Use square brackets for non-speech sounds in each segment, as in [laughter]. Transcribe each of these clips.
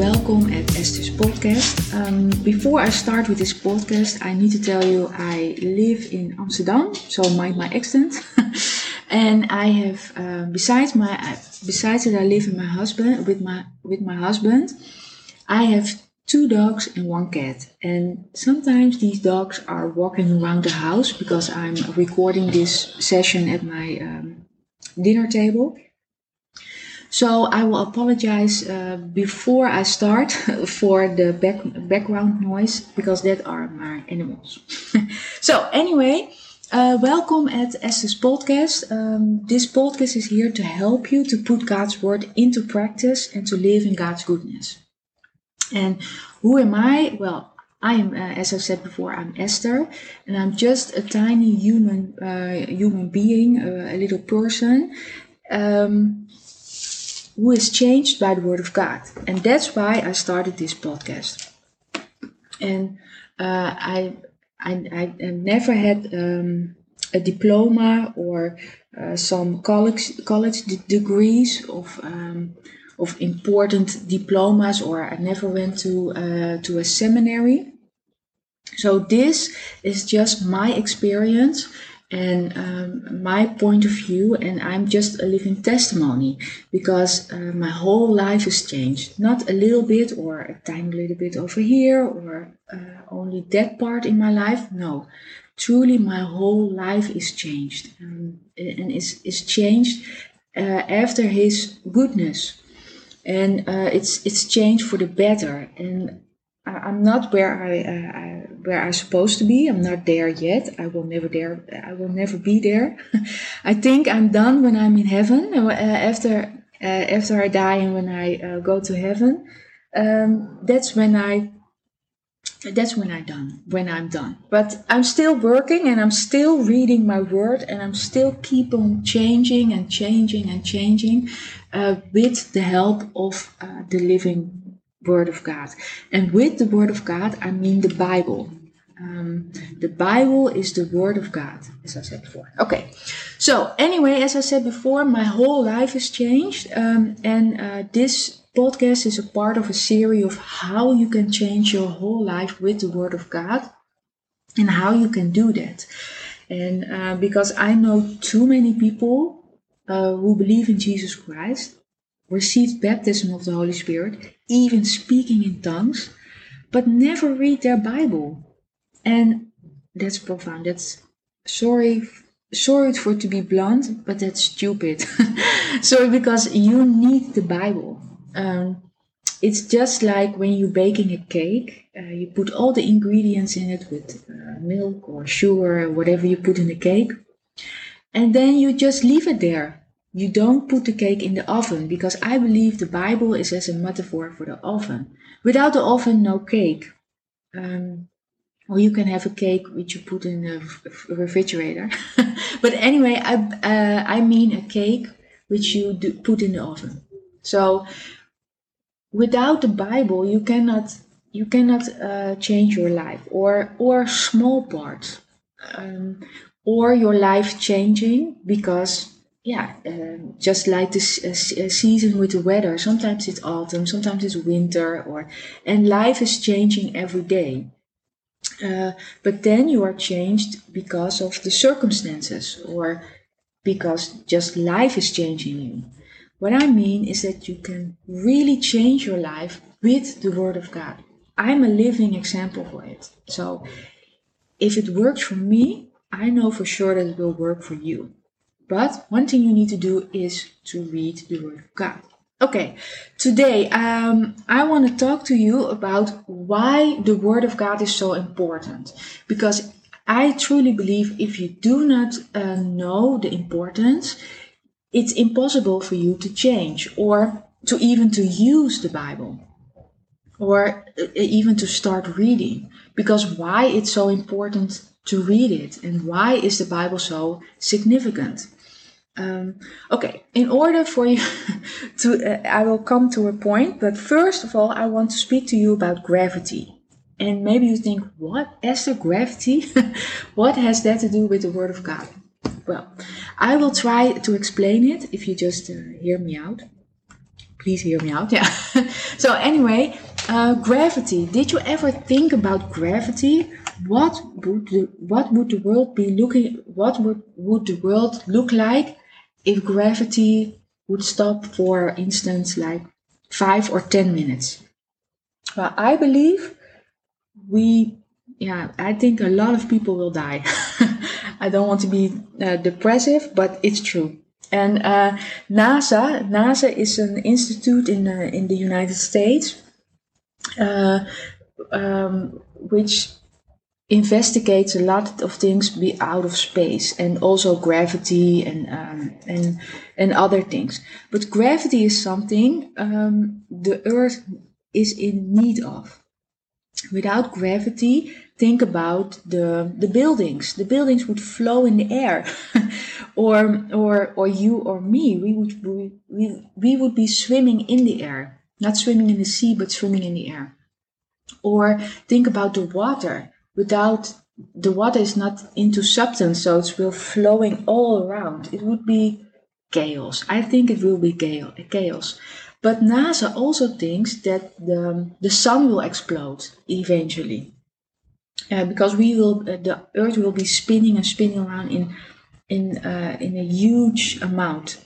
welcome at Esther's podcast. Um, before I start with this podcast, I need to tell you I live in Amsterdam, so mind my accent. [laughs] and I have, uh, besides my, besides that I live in my husband with my with my husband, I have two dogs and one cat. And sometimes these dogs are walking around the house because I'm recording this session at my um, dinner table. So I will apologize uh, before I start [laughs] for the back, background noise because that are my animals. [laughs] so anyway, uh, welcome at Esther's podcast. Um, this podcast is here to help you to put God's word into practice and to live in God's goodness. And who am I? Well, I am, uh, as I said before, I'm Esther, and I'm just a tiny human, uh, human being, uh, a little person. Um, who is changed by the Word of God. And that's why I started this podcast. And uh, I, I, I never had um, a diploma or uh, some college, college degrees of, um, of important diplomas, or I never went to, uh, to a seminary. So this is just my experience and um, my point of view, and I'm just a living testimony because uh, my whole life has changed. Not a little bit or a tiny little bit over here or uh, only that part in my life. No, truly, my whole life is changed um, and is, is changed uh, after His goodness. And uh, it's it's changed for the better. And I'm not where I, uh, I where I'm supposed to be. I'm not there yet. I will never there. I will never be there. [laughs] I think I'm done when I'm in heaven. Uh, after uh, after I die and when I uh, go to heaven, um, that's when I. That's when I'm done. When I'm done, but I'm still working and I'm still reading my word and I'm still keep on changing and changing and changing, uh, with the help of uh, the living Word of God. And with the Word of God, I mean the Bible. Um, the Bible is the Word of God, as I said before. Okay, so anyway, as I said before, my whole life has changed, um, and uh, this podcast is a part of a series of how you can change your whole life with the Word of God and how you can do that. And uh, because I know too many people uh, who believe in Jesus Christ, received baptism of the Holy Spirit, even speaking in tongues, but never read their Bible. And that's profound. That's sorry sorry for to be blunt, but that's stupid. [laughs] sorry because you need the Bible. Um, it's just like when you're baking a cake, uh, you put all the ingredients in it with uh, milk or sugar, or whatever you put in the cake, and then you just leave it there you don't put the cake in the oven because I believe the Bible is as a metaphor for the oven. Without the oven, no cake. Um, or you can have a cake which you put in the refrigerator. [laughs] but anyway, I, uh, I mean a cake which you do put in the oven. So without the Bible, you cannot you cannot uh, change your life or or small parts um, or your life changing because yeah, um, just like the uh, season with the weather. Sometimes it's autumn, sometimes it's winter, or and life is changing every day. Uh, but then you are changed because of the circumstances, or because just life is changing you. What I mean is that you can really change your life with the Word of God. I'm a living example for it. So if it works for me, I know for sure that it will work for you. But one thing you need to do is to read the Word of God. Okay, today um, I want to talk to you about why the Word of God is so important. Because I truly believe if you do not uh, know the importance, it's impossible for you to change or to even to use the Bible or uh, even to start reading. Because why it's so important to read it and why is the Bible so significant? Um, okay, in order for you [laughs] to, uh, I will come to a point, but first of all, I want to speak to you about gravity. And maybe you think, what? Esther, gravity? [laughs] what has that to do with the Word of God? Well, I will try to explain it if you just uh, hear me out. please hear me out. Yeah. [laughs] so anyway, uh, gravity. Did you ever think about gravity? What would the, what would the world be looking? What would would the world look like if gravity would stop, for instance, like five or ten minutes? Well, I believe we. Yeah, I think a lot of people will die. [laughs] I don't want to be uh, depressive, but it's true. And uh, NASA, NASA is an institute in uh, in the United States, uh, um, which investigates a lot of things be out of space and also gravity and um, and and other things. But gravity is something um, the Earth is in need of. Without gravity, think about the the buildings. The buildings would flow in the air. [laughs] or or or you or me we would we, we, we would be swimming in the air not swimming in the sea but swimming in the air or think about the water without the water is not into substance so it's will flowing all around. It would be chaos. I think it will be chaos. But nasa also thinks that the, the sun will explode eventually. Uh, because we will uh, the earth will be spinning and spinning around in in uh, in a huge amount.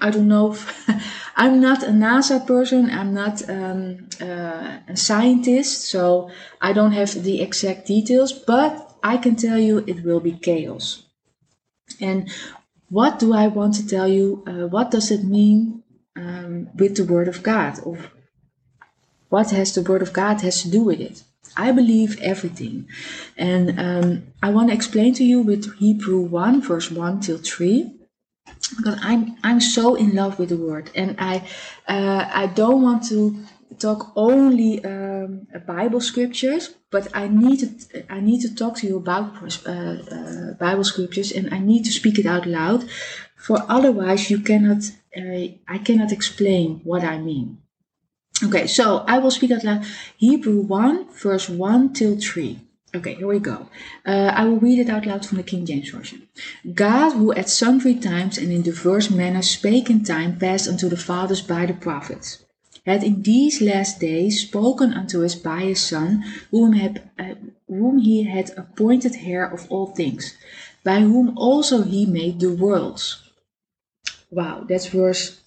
I don't know. [laughs] I'm not a NASA person. I'm not um, uh, a scientist, so I don't have the exact details. But I can tell you it will be chaos. And what do I want to tell you? Uh, what does it mean um, with the Word of God? Or what has the Word of God has to do with it? I believe everything. And um, I want to explain to you with Hebrew 1, verse 1 till 3. Because I'm I'm so in love with the word, and I uh, I don't want to talk only um, Bible scriptures, but I need to I need to talk to you about uh, uh, Bible scriptures, and I need to speak it out loud, for otherwise you cannot uh, I cannot explain what I mean. Okay, so I will speak out loud. Hebrew 1, verse 1 till 3. Okay, here we go. Uh, I will read it out loud from the King James Version. God, who at sundry times and in diverse manners spake in time past unto the fathers by the prophets, had in these last days spoken unto us by his Son, whom, uh, whom he had appointed heir of all things, by whom also he made the worlds. Wow, that's verse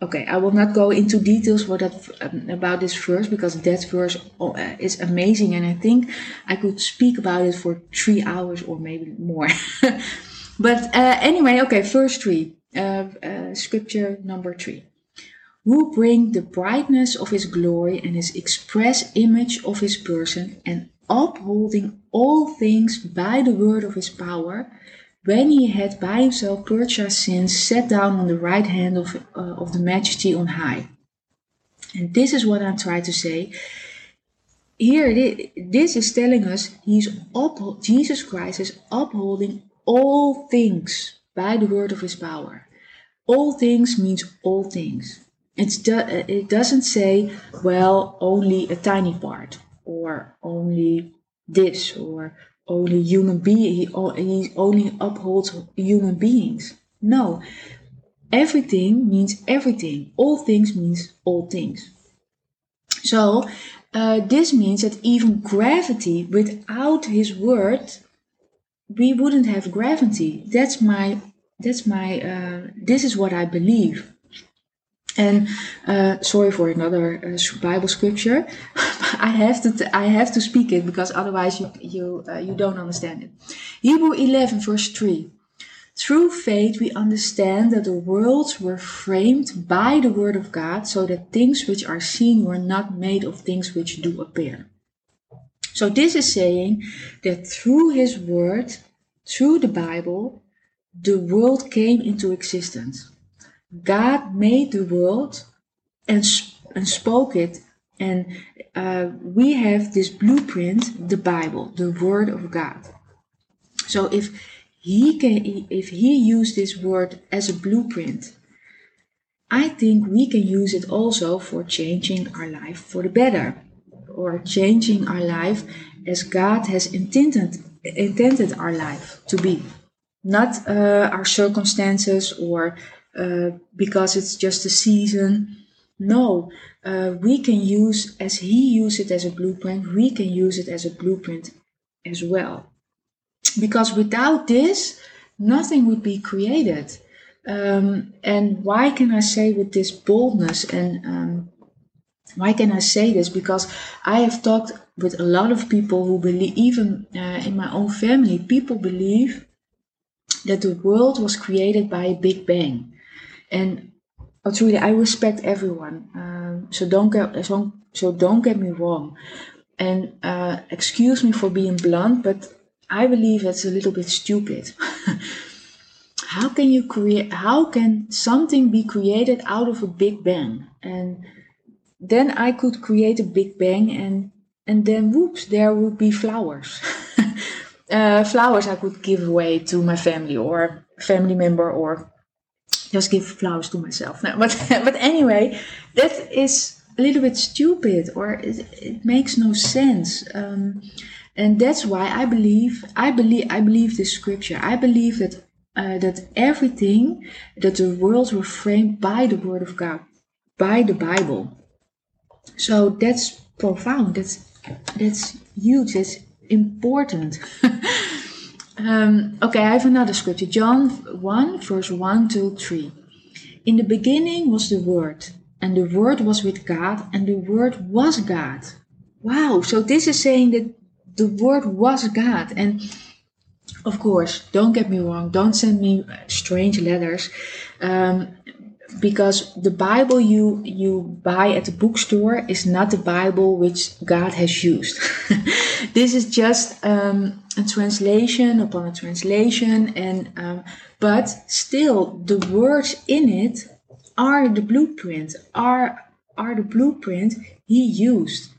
Okay, I will not go into details that um, about this verse because that verse uh, is amazing, and I think I could speak about it for three hours or maybe more. [laughs] but uh, anyway, okay, verse three, uh, uh, scripture number three. Who bring the brightness of his glory and his express image of his person, and upholding all things by the word of his power, when he had by himself our sins, sat down on the right hand of, uh, of the majesty on high. And this is what I'm trying to say. Here, this is telling us he's up, Jesus Christ is upholding all things by the word of his power. All things means all things. It's do, it doesn't say, well, only a tiny part, or only this, or only human being he, he only upholds human beings. No. Everything means everything. All things means all things. So uh, this means that even gravity without his word we wouldn't have gravity. That's my that's my uh, this is what i believe and uh, sorry for another uh, Bible scripture. [laughs] I have to I have to speak it because otherwise you you uh, you don't understand it. Hebrew 11 verse 3. Through faith we understand that the worlds were framed by the word of God, so that things which are seen were not made of things which do appear. So this is saying that through his word, through the Bible, the world came into existence. God made the world and, and spoke it, and uh, we have this blueprint, the Bible, the Word of God. So if he can, if he used this word as a blueprint, I think we can use it also for changing our life for the better, or changing our life as God has intended intended our life to be, not uh, our circumstances or because it's just a season No, uh, we can use, as he used it as a blueprint, we can use it as a blueprint as well. Because without this, nothing would be created. Um, and why can I say with this boldness and um, why can I say this? Because I have talked with a lot of people who believe, even uh, in my own family, people believe that the world was created by a big bang. And oh, truly, I respect everyone. Um, so don't get so, so don't get me wrong. And uh, excuse me for being blunt, but I believe it's a little bit stupid. [laughs] how can you create? How can something be created out of a big bang? And then I could create a big bang, and and then whoops, there would be flowers. [laughs] uh, flowers I could give away to my family or family member or just give flowers to myself. [laughs] No, but but anyway, that is a little bit stupid or it, it makes no sense. Um, and that's why I believe I believe I believe this scripture. I believe that uh, that everything that the world were framed by the word of God, by the Bible. So that's profound. That's that's huge. That's important. [laughs] um, okay, I have another scripture. John 1, verse 1 to 3. In the beginning was the Word, and the Word was with God, and the Word was God. Wow, so this is saying that the Word was God. And of course, don't get me wrong, don't send me strange letters. Um, because the Bible you you buy at the bookstore is not the Bible which God has used. [laughs] this is just um, a translation upon a translation, and um, but still the words in it are the blueprint, are are the blueprint He used.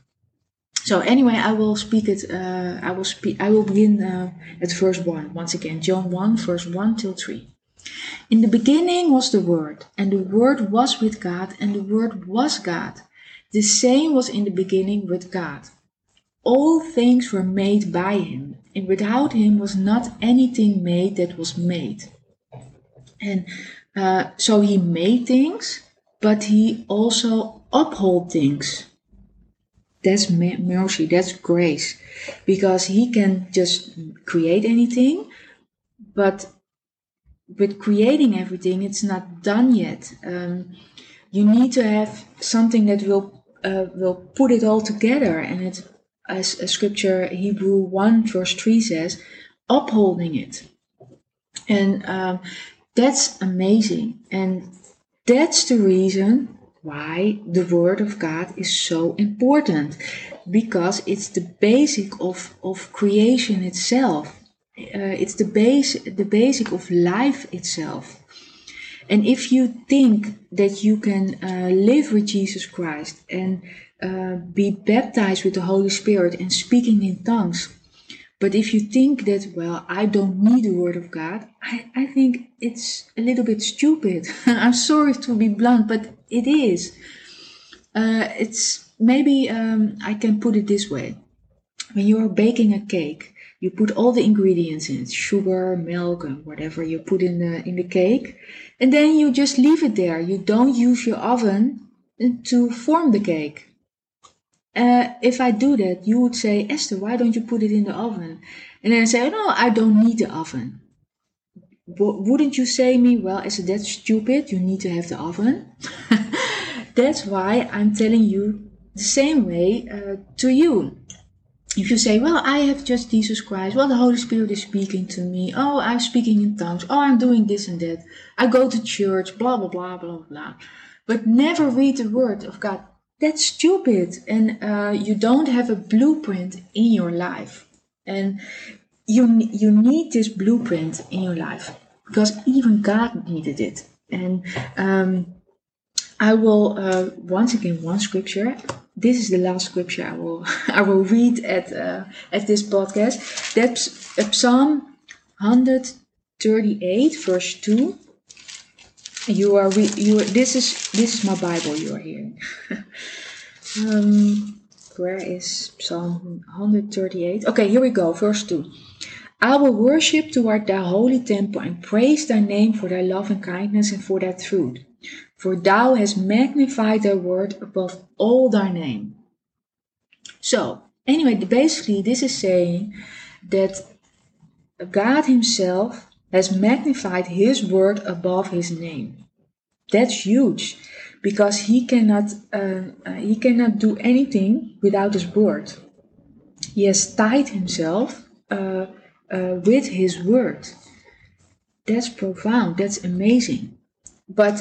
So anyway, I will speak it. Uh, I will speak. I will begin uh, at verse one once again. John one, verse one till three. In the beginning was the Word, and the Word was with God, and the Word was God. The same was in the beginning with God. All things were made by him, and without him was not anything made that was made. And uh, so he made things, but he also uphold things. That's mercy, that's grace, because he can just create anything, but with creating everything, it's not done yet. Um, you need to have something that will uh, will put it all together, and it, as a scripture Hebrew one verse three says, upholding it, and um, that's amazing, and that's the reason why the word of God is so important, because it's the basic of of creation itself it's the base the basic of life itself. And if you think that you can uh, live with jesus christ and uh, be baptized with the holy spirit and speaking in tongues but if you think that well i don't need the word of god i, I think it's a little bit stupid. [laughs] I'm sorry to be blunt but it is. Uh, it's maybe um, i can put it this way. When you are baking a cake you put all the ingredients in it sugar milk and whatever you put in the in the cake and then you just leave it there. You don't use your oven to form the cake. Uh, if i do that you would say esther why don't you put it in the oven? And then I say no i don't need the oven. Wouldn't you say me well is it that stupid. You need to have the oven. [laughs] That's why i'm telling you the same way uh, to you if you say, Well, I have just Jesus Christ, well, the Holy Spirit is speaking to me, oh, I'm speaking in tongues, oh, I'm doing this and that, I go to church, blah, blah, blah, blah, blah, but never read the Word of God, that's stupid. And uh, you don't have a blueprint in your life. And you, you need this blueprint in your life because even God needed it. And um, I will, uh, once again, one scripture this is the last scripture I will [laughs] I will read at uh, at this podcast. That's Psalm 138, verse two. You are re- you. This is this is my Bible. You are hearing. [laughs] um, where is Psalm 138? Okay, here we go. Verse two. I will worship toward thy holy temple and praise thy name for thy love and kindness and for thy truth. For thou hast magnified thy word above all thy name. So, anyway, basically, this is saying that God Himself has magnified His word above His name. That's huge because He cannot uh, uh, He cannot do anything without His word. He has tied Himself uh, uh with His word. That's profound. That's amazing. But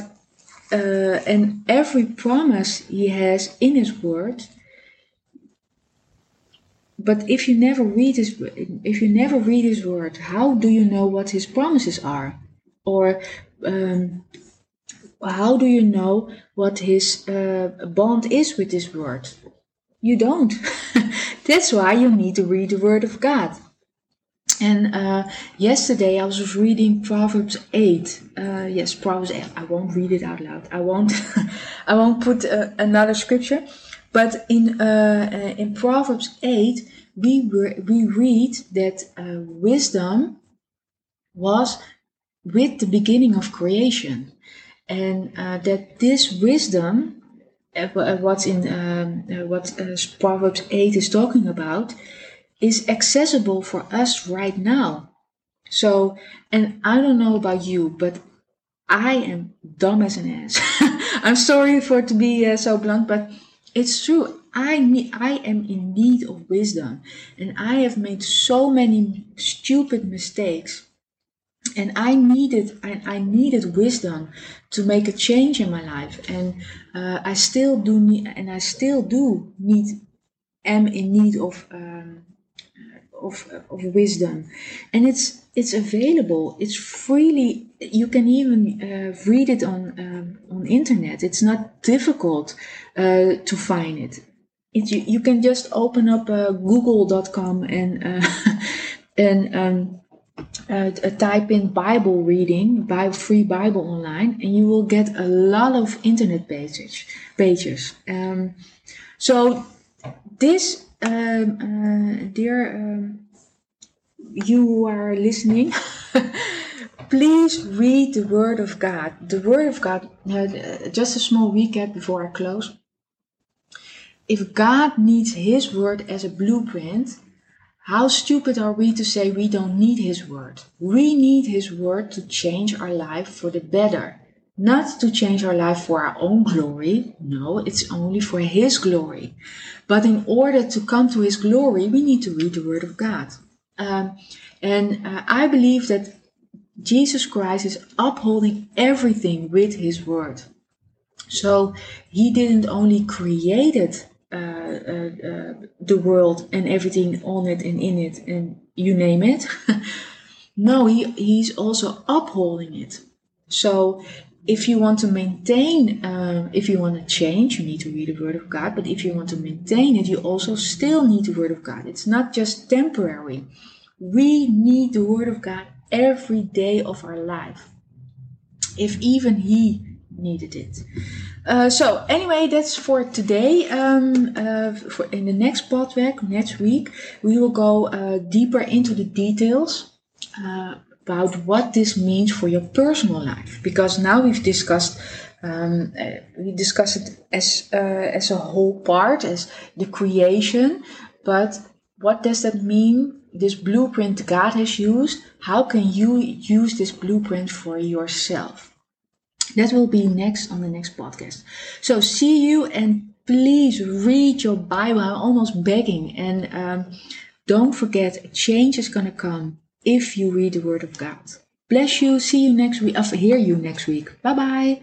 uh, and every promise He has in His word but if you never read his if you never read his word how do you know what his promises are? Or um, how do you know what his uh, bond is with his word? You don't. [laughs] That's why you need to read the word of god and uh, yesterday I was reading Proverbs 8. Uh, yes, Proverbs 8. I won't read it out loud. I won't. [laughs] I won't put uh, another scripture. But in uh, uh, in Proverbs 8, we, we read that uh, wisdom was with the beginning of creation. And that this wisdom, what's in um, what Proverbs 8 is talking about, is accessible for us right now. So, and I don't know about you, but I am dumb as an ass. [laughs] I'm sorry for to be so blunt, but it's true. I need, I am in need of wisdom, and I have made so many stupid mistakes, and I needed, I, I needed wisdom to make a change in my life, and uh, I still do need, and I still do need, am in need of. Um, of, of wisdom. And it's it's available. It's freely you can even uh, read it on um, on internet. It's not difficult uh, to find it. It you, you can just open up uh, google.com and uh, [laughs] and um, uh, type in bible reading by free bible online and you will get a lot of internet pages pages. Um, so this um, uh, dear um, you are listening, [laughs] please read the Word of God. The Word of God, uh, just a small recap before I close. If God needs His Word as a blueprint, how stupid are we to say we don't need His Word? We need His Word to change our life for the better. Not to change our life for our own glory. No, it's only for His glory. But in order to come to His glory, we need to read the Word of God. Um, and uh, I believe that Jesus Christ is upholding everything with His Word. So He didn't only created uh, uh, uh, the world and everything on it and in it and you name it. [laughs] no, he, He's also upholding it. So if you want to maintain, uh, if you want to change, you need to read the Word of God. But if you want to maintain it, you also still need the Word of God. It's not just temporary. We need the Word of God every day of our life. If even He needed it. Uh, so anyway, that's for today. Um, uh, for in the next podcast next week, we will go uh, deeper into the details uh, about what this means for your personal life. Because now we've discussed um, uh, we discussed it as uh, as a whole part as the creation. But what does that mean this blueprint god has used? How can you use this blueprint for yourself? That will be next on the next podcast. So see you and please read your bible. I'm almost begging. And um, don't forget change is going to come if you read the Word of God. Bless you. See you next week. Hear you next week. Bye bye.